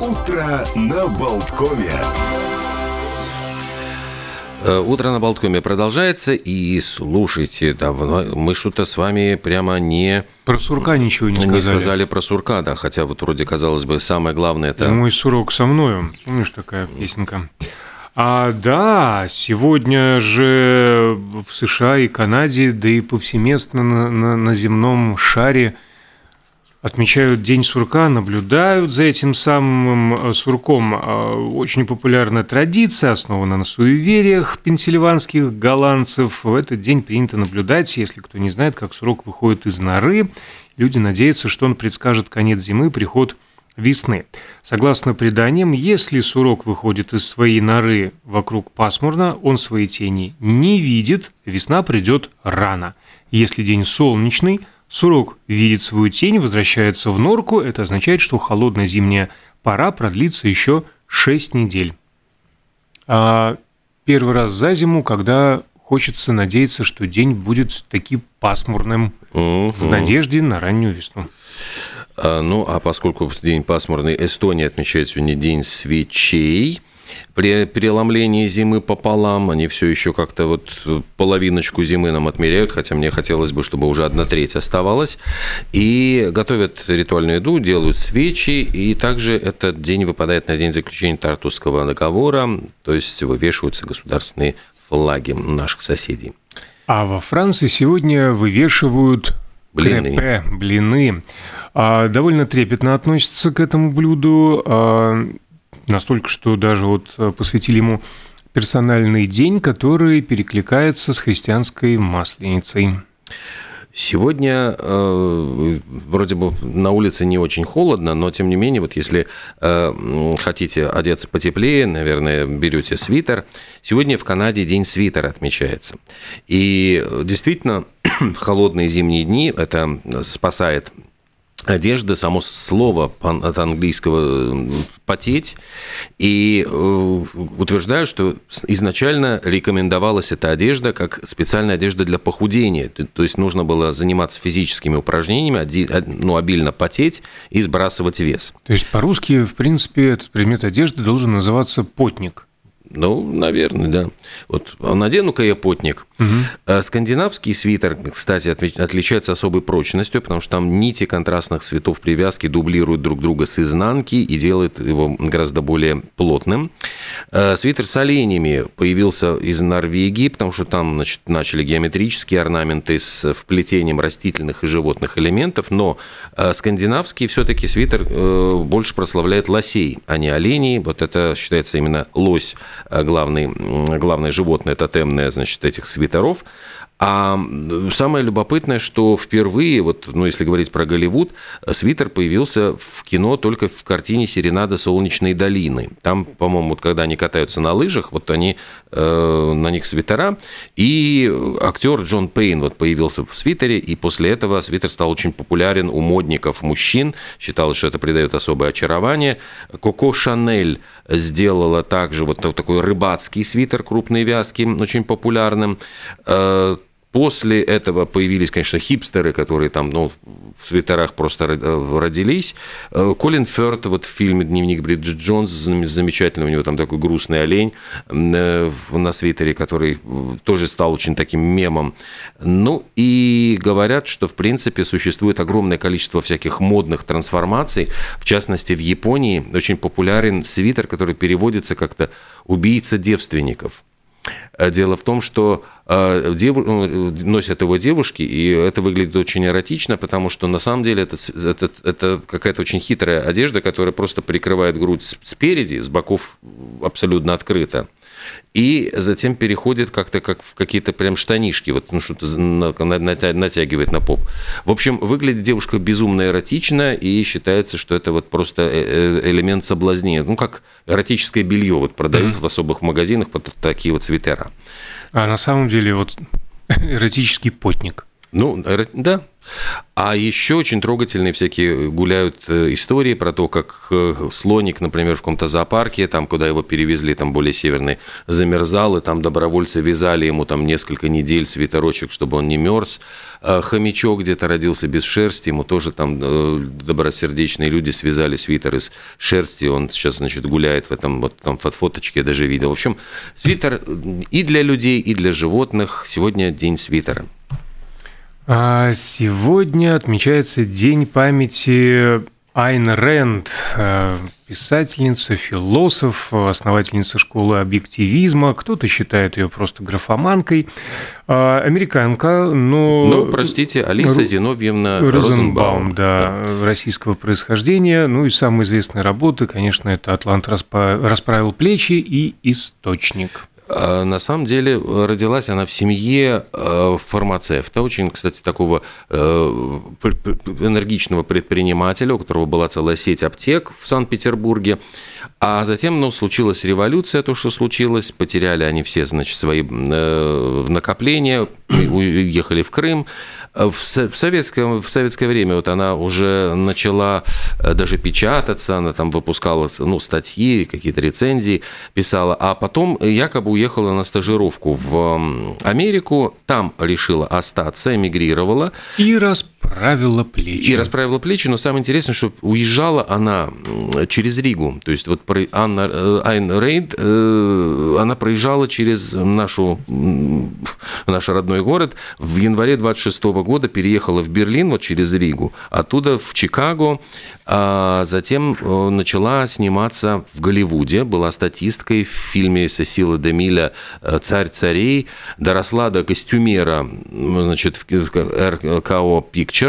Утро на Болткове. Э, Утро на Болткоме продолжается, и слушайте, давно мы что-то с вами прямо не... Про сурка ничего не не сказали. сказали про сурка, да, хотя вот вроде, казалось бы, самое главное это... Мой сурок со мною. Помнишь, такая песенка? А, да, сегодня же в США и Канаде, да и повсеместно на, на- на земном шаре отмечают День сурка, наблюдают за этим самым э, сурком. А, Очень популярная традиция, основана на суевериях пенсильванских голландцев. В этот день принято наблюдать, если кто не знает, как сурок выходит из норы. Люди надеются, что он предскажет конец зимы, приход весны. Согласно преданиям, если сурок выходит из своей норы вокруг пасмурно, он своей тени не видит, весна придет рано. Если день солнечный, сурок видит свою тень, возвращается в норку, это означает, что холодная зимняя пора продлится еще 6 недель. А первый раз за зиму, когда хочется надеяться, что день будет таки пасмурным, в Мгм. надежде на раннюю весну. А, Ну, а поскольку день пасмурный, Эстония отмечает сегодня День свечей. При переломлении зимы пополам они все еще как-то вот э, половиночку зимы нам отмеряют, хотя мне хотелось бы, чтобы уже одна треть оставалась. И готовят ритуальную еду, делают свечи, и также этот день выпадает на день заключения Тартусского договора, то есть вывешиваются государственные флаги наших соседей. А во Франции сегодня вывешивают Блины. крепе, блины. А, довольно трепетно относятся к этому блюду, а, настолько, что даже вот а, посвятили ему персональный день, который перекликается с христианской масленицей. Сегодня э, вроде бы на улице не очень холодно, но тем не менее, вот если э, хотите одеться потеплее, наверное, берете свитер. Сегодня в Канаде день свитера отмечается. И э, действительно, в холодные зимние дни это спасает Одежда, само слово от английского «потеть», и э, утверждаю, что изначально рекомендовалась эта одежда как специальная одежда для похудения, то есть нужно было заниматься физическими упражнениями, ну, обильно потеть и сбрасывать вес. То есть по-русски, в принципе, этот предмет одежды должен называться потник. Ну, наверное, да. Вот надену-ка я потник. Э, Скандинавский свитер, кстати, отличается особой прочностью, потому что там нити контрастных цветов привязки дублируют друг друга с изнанки и делают его гораздо более плотным. Э, Свитер с оленями появился из Норвегии, потому что там значит, начали геометрические орнаменты с вплетением растительных и животных элементов, но э, скандинавский все-таки свитер больше прославляет лосей, а не оленей. Вот это считается именно лось, главный, главное животное тотемное, значит, этих свитеров. Гайдаров а самое любопытное, что впервые, вот, ну, если говорить про Голливуд, э, свитер появился в кино только в картине «Серенада солнечной долины». Там, по-моему, вот когда они катаются на лыжах, вот они, э, на них свитера, и актер Джон Пейн вот появился в свитере, и после этого свитер стал очень популярен у модников мужчин, считалось, что это придает особое очарование. Коко Шанель сделала также вот такой рыбацкий свитер крупной вязки, очень популярным. Э, После этого появились, конечно, хипстеры, которые там, ну, в свитерах просто ро- родились. Э, Колин Фёрд вот в фильме «Дневник Бриджит Джонс» зам- замечательно, у него там такой грустный олень э, на свитере, который э, тоже стал очень таким мемом. Ну, и говорят, что, в принципе, существует огромное количество всяких модных трансформаций. В частности, в Японии очень популярен свитер, который переводится как-то «убийца девственников». Э, Дело в том, что э, деву- ну, носят его девушки, и это выглядит очень эротично, потому что на самом деле это, это, это какая-то очень хитрая одежда, которая просто прикрывает грудь спереди, с боков абсолютно открыто. И затем переходит как-то как в какие-то прям штанишки, вот ну, что-то на- на- натя- натягивает на поп. В общем, выглядит девушка безумно эротично, и считается, что это вот просто э- э- элемент соблазнения. Ну, как эротическое белье вот продают в особых магазинах под такие вот свитера. А на самом деле вот эротический потник. Ну, да, А еще очень трогательные всякие гуляют э, истории про то, как э, слоник, например, в каком-то зоопарке, там, куда его перевезли, там более северный, замерзал, и там добровольцы вязали ему там несколько недель свитерочек, чтобы он не мерз. А хомячок где-то родился без шерсти, ему тоже там э, добросердечные люди связали свитер из шерсти, он сейчас, значит, гуляет в этом, вот там фоточке я даже видел. В общем, свитер и для людей, и для животных. Сегодня день свитера. А сегодня отмечается День памяти Айн Рэнд, э, писательница, философ, основательница школы объективизма. Кто-то считает ее просто графоманкой. А, американка, но... Ну, простите, Алиса Зиновьевна Розенбаум. Розенбаум да, да, российского происхождения. Ну и самые известные работы, конечно, это «Атлант расправил плечи» и «Источник». А, на самом деле родилась она в семье э, фармацевта, очень, кстати, такого э, энергичного предпринимателя, у которого была целая сеть аптек в Санкт-Петербурге. А затем, ну, случилась революция, то, что случилось, потеряли они все, значит, свои э, накопления, уехали в Крым. В советское, в советское время вот она уже начала э, даже печататься, она там выпускала ну, статьи, какие-то рецензии писала, а потом якобы уехала на стажировку в Америку, там решила остаться, эмигрировала. И расправила плечи. И расправила плечи, но самое интересное, что уезжала она через Ригу, то есть вот Анна э, Айн Рейд, э, она проезжала через нашу, наш родной город. В январе 26 года переехала в Берлин, вот через Ригу, оттуда в Чикаго, а затем э, начала сниматься в Голливуде, была статисткой в фильме Сесила Демиля «Царь царей», доросла до костюмера значит, в РКО Pictures,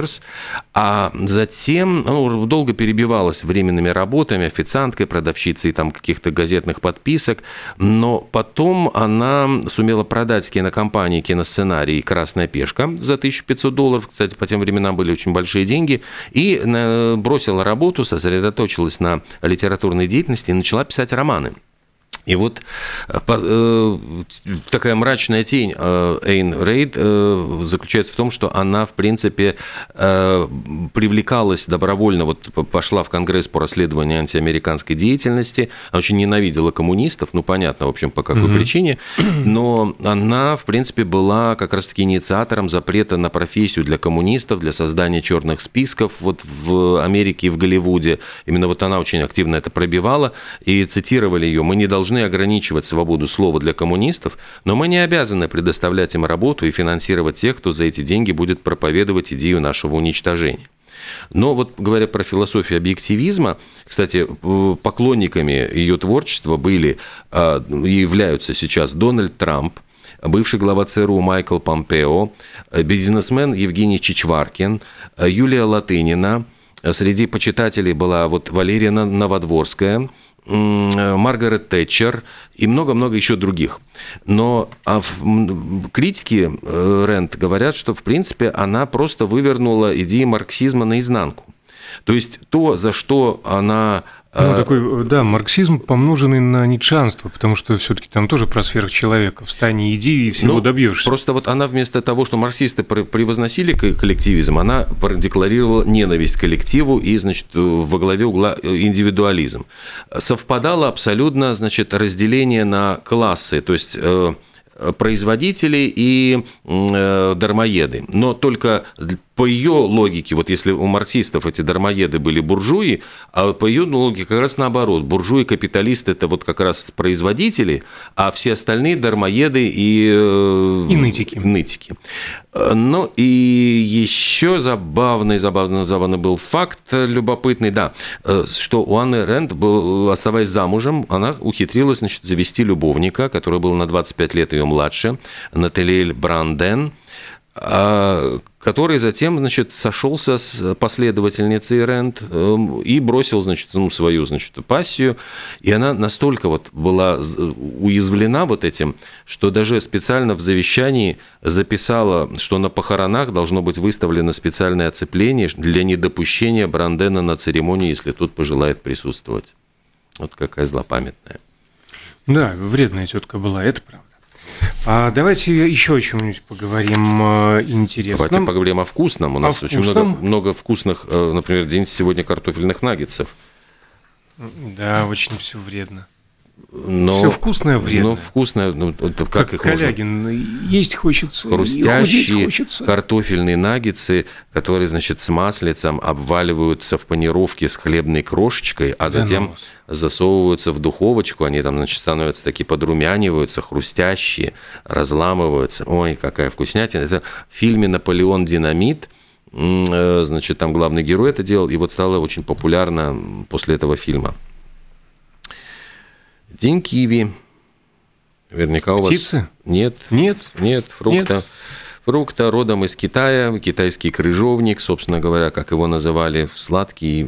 а затем ну, долго перебивалась временными работами, официанткой, продавщицей там каких-то газетных подписок, но потом она сумела продать кинокомпании киносценарий «Красная пешка» за 1500 долларов, кстати, по тем временам были очень большие деньги, и э, бросила работу, сосредоточилась на литературной деятельности и начала писать романы. И вот э, э, такая мрачная тень э, Эйн Рейд заключается в том, что она, в принципе, привлекалась добровольно, вот пошла в Конгресс по расследованию антиамериканской деятельности, она очень ненавидела коммунистов, ну, понятно, в общем, по какой mm-hmm. причине, но она, в принципе, была как раз-таки инициатором запрета на профессию для коммунистов, для создания черных списков вот в Америке и в Голливуде. Именно вот она очень активно это пробивала, и цитировали ее, мы не должны должны ограничивать свободу слова для коммунистов, но мы не обязаны предоставлять им работу и финансировать тех, кто за эти деньги будет проповедовать идею нашего уничтожения. Но вот говоря про философию объективизма, кстати, поклонниками ее творчества были а, и являются сейчас Дональд Трамп, бывший глава ЦРУ Майкл Помпео, бизнесмен Евгений Чичваркин, Юлия Латынина, Среди почитателей была вот Валерия Новодворская, Маргарет Тэтчер и много-много еще других. Но а критики э, Рент говорят, что, в принципе, она просто вывернула идеи марксизма наизнанку. То есть то, за что она ну, а, такой, да, марксизм, помноженный на ницшанство, потому что все-таки там тоже про сверхчеловека. Встань и иди, и всего ну, добьешься. Просто вот она вместо того, что марксисты превозносили коллективизм, она декларировала ненависть к коллективу и, значит, во главе угла э, индивидуализм. Совпадало абсолютно, значит, разделение на классы, то есть э, производители и э, дармоеды. Но только по ее логике, вот если у марксистов эти дармоеды были буржуи, а по ее логике как раз наоборот. Буржуи, капиталисты – это вот как раз производители, а все остальные дармоеды и… Э, и нытики. нытики. Ну и еще забавный, забавный, забавный был факт любопытный, да, э, что у Анны Рэнд, был, оставаясь замужем, она ухитрилась значит, завести любовника, который был на 25 лет ее младше, Наталиэль Бранден, который затем, значит, сошелся с последовательницей Рент эм, и бросил, значит, ну, свою, значит, пассию, и она настолько вот была уязвлена вот этим, что даже специально в завещании записала, что на похоронах должно быть выставлено специальное оцепление для недопущения Брандена на церемонии, если тот пожелает присутствовать. Вот какая злопамятная. Да, вредная тетка была, это правда. А давайте еще о чем-нибудь поговорим э, интересном. Давайте поговорим о вкусном. У нас О очень вкусном? много, много вкусных, э, например, день сегодня картофельных наггетсов. Да, очень все вредно. Но, Всё вкусное вредно. Ну, вкусное, ну, как, Как их можно... Калягин, есть хочется, Хрустящие хочется. картофельные наггетсы, которые, значит, с маслицем обваливаются в панировке с хлебной крошечкой, а Да затем ну вас. засовываются в духовочку, они там, значит, становятся такие подрумяниваются, хрустящие, разламываются. Ой, какая вкуснятина. Это в фильме «Наполеон Динамит», э, значит, там главный герой это делал, и вот стало очень популярно после этого фильма. День киви. Наверняка у вас... Птицы? Нет. Нет? Нет, фрукта. Нет. Фрукта родом из Китая, китайский крыжовник, собственно говоря, как его называли, сладкий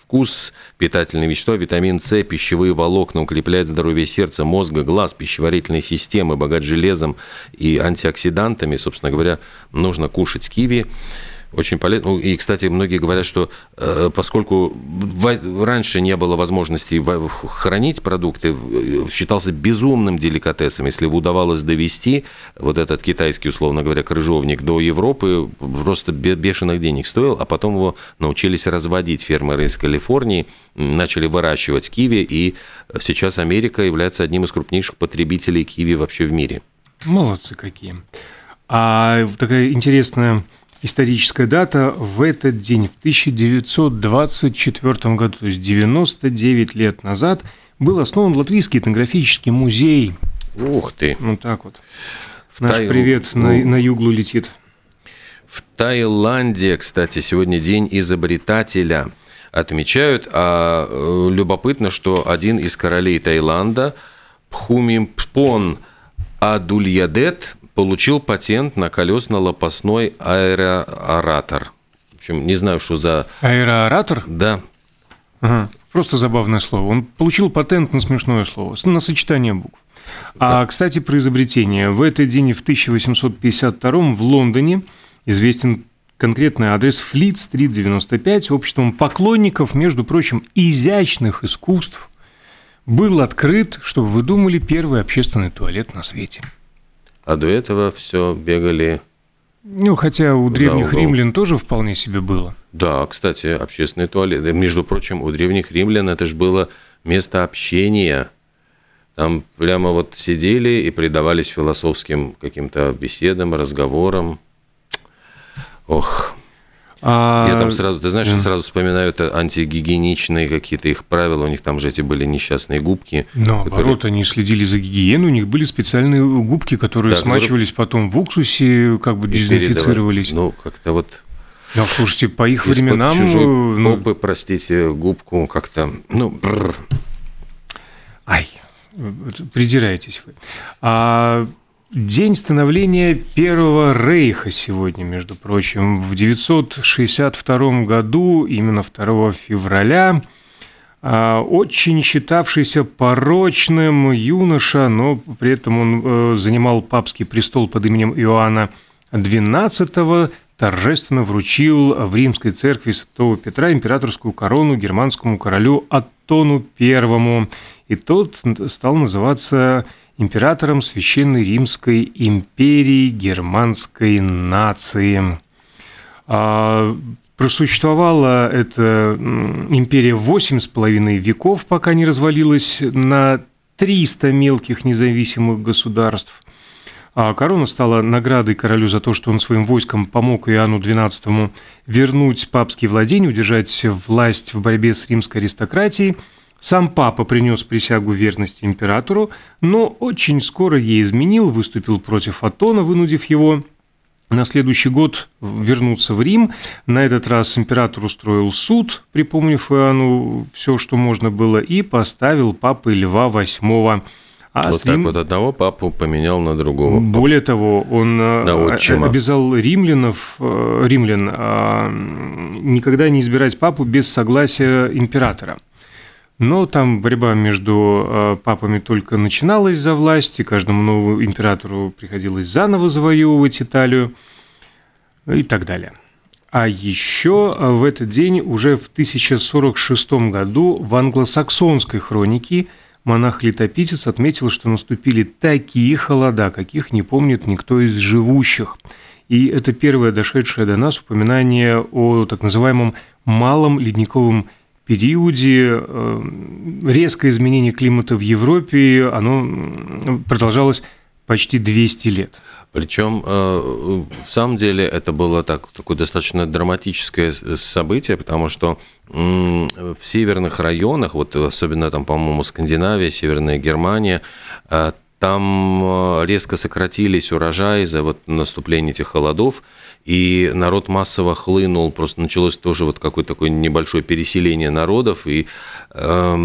вкус, питательные вещества, витамин С, пищевые волокна, укрепляет здоровье сердца, мозга, глаз, пищеварительной системы, богат железом и антиоксидантами. Собственно говоря, нужно кушать киви. Очень полезно. Ну, И, кстати, многие говорят, что э, поскольку раньше не было возможности хранить продукты, э, считался безумным деликатесом, если удавалось довести вот этот китайский, условно говоря, крыжовник до Европы, просто бе- бешеных денег стоил, а потом его научились разводить фермеры из Калифорнии, начали выращивать киви, и сейчас Америка является одним из крупнейших потребителей киви вообще в мире. Молодцы какие. А такая интересная историческая дата. В этот день, в 1924 году, то есть 99 лет назад, был основан Латвийский этнографический музей. Ух ты! Вот так вот. В Наш Тай- привет на, ну, на юглу летит. В Таиланде, кстати, сегодня день изобретателя отмечают. А э, любопытно, что один из королей Таиланда, Пхумимпон Адульядет, получил патент на колесно-лопастной аэрооратор. В общем, не знаю, что за... Аэрооратор? Да, Ага. Просто забавное слово. Он получил патент на смешное слово, на сочетание букв. А, кстати, про изобретение. В этот день в 1852 в Лондоне известен конкретный адрес Флит-стрит 95 обществом поклонников, между прочим, изящных искусств был открыт, чтобы вы думали, первый общественный туалет на свете. А до этого все бегали... Ну, хотя у древних угол. римлян тоже вполне себе было. Да, кстати, общественный туалет. Да, Между прочим, у древних римлян это же было место общения. Там прямо вот сидели и предавались философским каким-то беседам, разговорам. Ох, А, я там сразу, ты знаешь, да. сразу вспоминаю это антигигиеничные какие-то их правила. У них там же эти были несчастные губки. Наоборот, они следили за гигиеной, у них были специальные губки, которые Да, смачивались потом в уксусе, как бы и дезинфицировались. Ну, как-то вот Ну, слушайте, по их из-под временам... чужой ну, попы, простите, губку как-то... Ну, бррр. Ай, придираетесь вы. А день становления Первого Рейха сегодня, между прочим. В 962 году, именно 2 февраля, а, очень считавшийся порочным юноша, но при этом он э, занимал папский престол под именем Иоанна XII, торжественно вручил в римской церкви Святого Петра императорскую корону германскому королю Аттону I. И тот стал называться императором Священной Римской империи германской нации. А, Просуществовала эта империя восемь с половиной веков, пока не развалилась на 300 мелких независимых государств. А корона стала наградой королю за то, что он своим войском помог Иоанну XII вернуть папские владения, удержать власть в борьбе с римской аристократией. Сам папа принес присягу верности императору, но очень скоро ей изменил, выступил против Атона, вынудив его на следующий год вернуться в Рим. На этот раз император устроил суд, припомнив Иоанну все, что можно было, и поставил папы Льва VIII. А вот так Рим- вот одного папу поменял на другого. более того, он э, На отчима. обязал римлянов, э, римлян м, никогда не избирать папу без согласия императора. Но там борьба между э, папами только начиналась за власть, и каждому новому императору приходилось заново завоевывать Италию и так далее. А еще э, в этот день, уже в 1046 году, в англосаксонской хронике монах-летописец отметил, что наступили такие холода, каких не помнит никто из живущих. И это первое дошедшее до нас упоминание о так называемом малом ледниковом периоде. Э, резкое изменение климата в Европе, оно продолжалось почти 200 лет. Причем, э, в самом деле, это было так, такое достаточно драматическое событие, потому что в северных районах, вот особенно там, по-моему, Скандинавия, Северная Германия, э, там э, резко сократились урожаи за вот наступление этих холодов, и народ массово хлынул, просто началось тоже вот какое-то такое небольшое переселение народов, и э,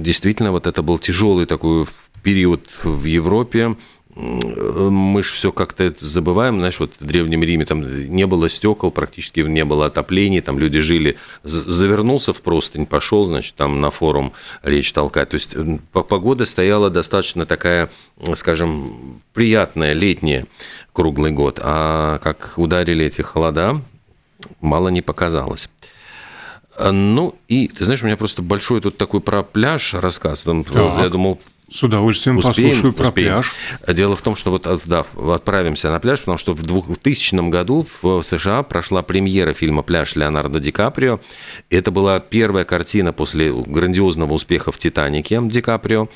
действительно вот это был тяжелый такой период в Европе, мы же все как-то забываем, знаешь, вот в Древнем Риме там не было стекол, практически не было отопления, там люди жили, завернулся в простынь, пошел, значит, там на форум речь толкать. То есть погода стояла достаточно такая, скажем, приятная, летняя круглый год. А как ударили эти холода, мало не показалось. Ну, и, ты знаешь, у меня просто большой тут такой про пляж рассказ. Так. Я думал, с удовольствием успеем, послушаю про успеем. пляж. Дело в том, что вот да, отправимся на пляж, потому что в 2000 году в США прошла премьера фильма «Пляж» Леонардо Ди Каприо. Это была первая картина после грандиозного успеха в «Титанике» Ди Каприо.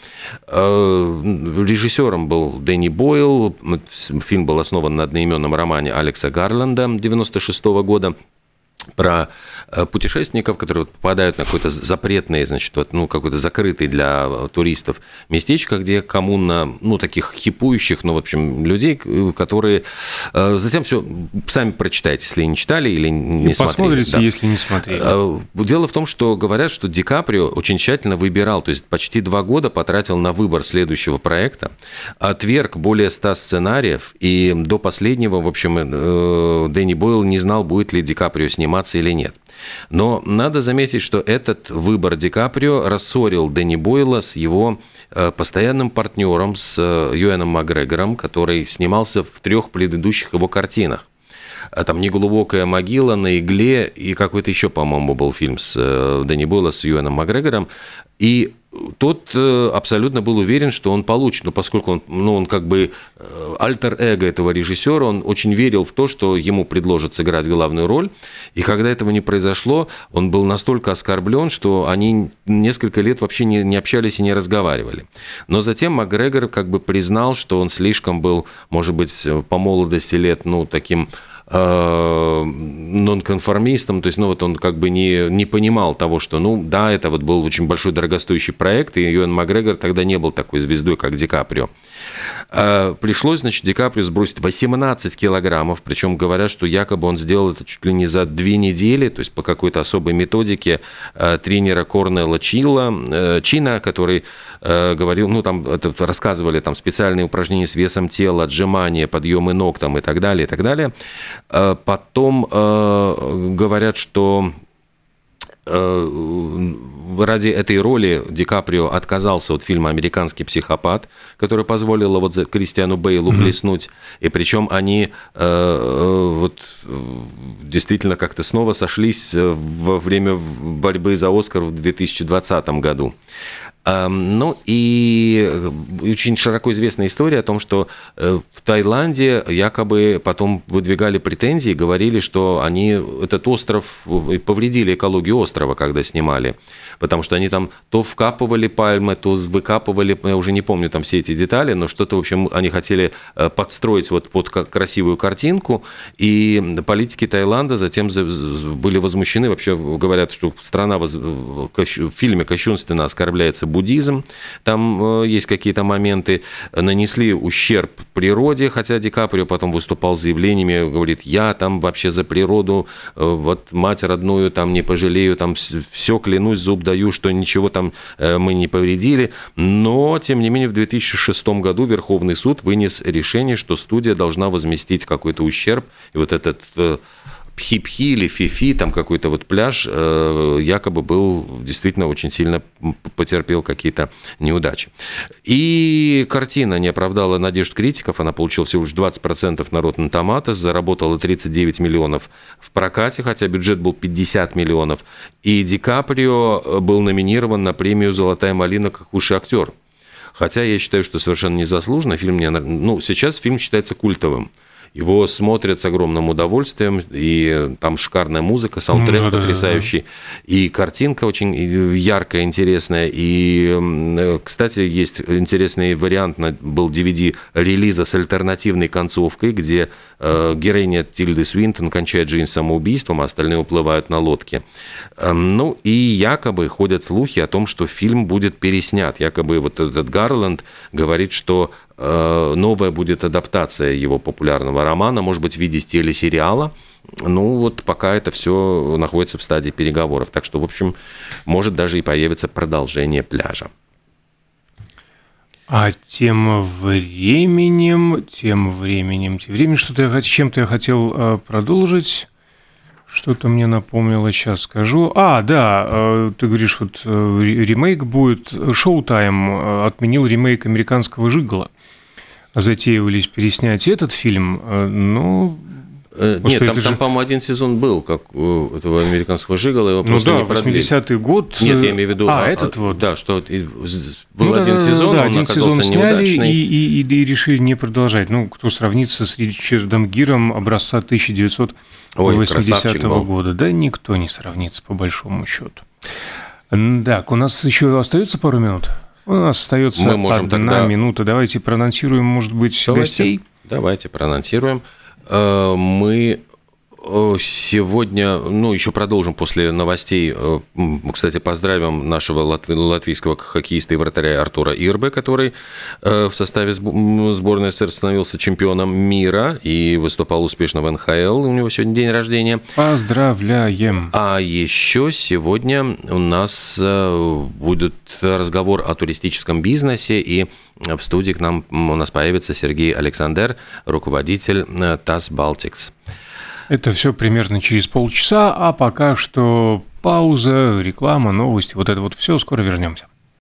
Э, режиссером был Дэнни Бойл. Фильм был основан на одноименном романе Алекса Гарленда 96 года про э, путешественников, которые попадают на какой-то запретный, значит, вот, ну, какой-то закрытый для туристов местечко, где коммуна, ну, таких хипующих, ну, в общем, людей, э, которые... Э, затем все сами прочитайте, если не читали или не И смотрели. Посмотрите, да. если не смотрели. Дело в том, что говорят, что Ди Каприо очень тщательно выбирал, то есть почти два года потратил на выбор следующего проекта, отверг более ста сценариев, и до последнего, в общем, Дэнни Бойл не знал, будет ли Ди Каприо с ним сниматься или нет. Но надо заметить, что этот выбор Ди Каприо рассорил Дэнни Бойла с его э, постоянным партнером, с э, Юэном Макгрегором, который снимался в трех предыдущих его картинах. А там «Неглубокая могила», «На игле» и какой-то еще, по-моему, был фильм с э, Дэнни Бойла, с Юэном Макгрегором. И тот э, абсолютно был уверен, что он получит, но поскольку он, ну, он как бы альтер-эго этого режиссера, он очень верил в то, что ему предложат сыграть главную роль. И когда этого не произошло, он был настолько оскорблен, что они несколько лет вообще не, не общались и не разговаривали. Но затем Макгрегор как бы признал, что он слишком был, может быть, по молодости лет, ну, таким нонконформистом, то есть, ну, вот он как бы не, не понимал того, что, ну, да, это вот был очень большой дорогостоящий проект, и Юэн Макгрегор тогда не был такой звездой, как Ди Каприо. Э, пришлось, значит, Ди Каприо сбросить 18 килограммов, причем говорят, что якобы он сделал это чуть ли не за две недели, то есть по какой-то особой методике э, тренера Корнела Чила, Чина, который говорил, ну, там это, рассказывали там специальные упражнения с весом тела, отжимания, подъемы ног там и так далее, и так далее. Э, потом э, говорят, что э, ради этой роли Ди Каприо отказался от фильма «Американский психопат», который позволило вот Кристиану Бейлу mm-hmm. блеснуть. И причем они вот действительно как-то снова сошлись во время борьбы за «Оскар» в 2020 году. Ну и очень широко известная история о том, что э, в Таиланде якобы потом выдвигали претензии, говорили, что они этот остров повредили экологию острова, когда снимали, потому что они там то вкапывали пальмы, то выкапывали, я уже не помню там все эти детали, но что-то, в общем, они хотели э, подстроить вот под красивую картинку, и политики Таиланда затем были возмущены, вообще говорят, что страна в фильме кощунственно оскорбляется буддизм, там э, есть какие-то моменты, нанесли ущерб природе, хотя Ди Каприо потом выступал с заявлениями, говорит, я там вообще за природу, э, вот мать родную там не пожалею, там все клянусь, зуб даю, что ничего там э, мы не повредили, но, тем не менее, в 2006 году Верховный суд вынес решение, что студия должна возместить какой-то ущерб, и вот этот Пхи-Пхи или Фифи, там какой-то вот пляж, э, якобы был действительно очень сильно потерпел какие-то неудачи. И картина не оправдала надежд критиков, она получила всего лишь 20% на Tomatoes, заработала 39 миллионов в прокате, хотя бюджет был 50 миллионов. И Ди Каприо э, был номинирован на премию «Золотая малина» как худший актер. Хотя я считаю, что совершенно незаслуженно. Фильм мне... Ну, сейчас фильм считается культовым. Его смотрят с огромным удовольствием, и там шикарная музыка, саундтрек ну, да, потрясающий, да, да. и картинка очень яркая, интересная. И, кстати, есть интересный вариант, был DVD релиза с альтернативной концовкой, где э, героиня Тильды Свинтон кончает жизнь самоубийством, а остальные уплывают на лодке. Эм, ну, и якобы ходят слухи о том, что фильм будет переснят. Якобы вот этот Гарланд говорит, что Э, новая будет адаптация его популярного романа, может быть, в виде телесериала. Ну, вот пока это все находится в стадии переговоров. Так что, в общем, может даже и появится продолжение пляжа. А тем временем, тем временем, тем временем, что-то я, чем-то я хотел э, продолжить. Что-то мне напомнило, сейчас скажу. А, да, э, ты говоришь, вот ремейк будет. Шоу-тайм отменил ремейк американского «Жигала» затеивались переснять этот фильм, э, э, Господи, Нет, там, же... там по-моему, один сезон был, как у этого американского Жигала, его ну да, 80-й год. Нет, я имею в виду... А, а этот вот. Да, что был ну, один да, сезон, да, он один сезон сняли и, и, и, и решили не продолжать. Ну, кто сравнится с Ричардом Гиром образца 1980 -го года? Да никто не сравнится, по большому счету. Так, у нас еще остается пару минут? У нас остается Мы можем одна тогда... минута. Давайте проанонсируем, может быть, давайте, гостей. Давайте проанонсируем. Э, мы Сегодня, ну, еще продолжим после новостей. Э, кстати, поздравим нашего латвийского хоккеиста и вратаря Артура Ирбе, который э, в составе сборной СССР становился чемпионом мира и выступал успешно в НХЛ. У него сегодня день рождения. Поздравляем! А еще сегодня у нас э, будет разговор о туристическом бизнесе, и в студии к нам у нас появится Сергей Александр, руководитель ТАСС «Балтикс». Это все примерно через полчаса, а пока что пауза, реклама, новости, вот это вот все, скоро вернемся.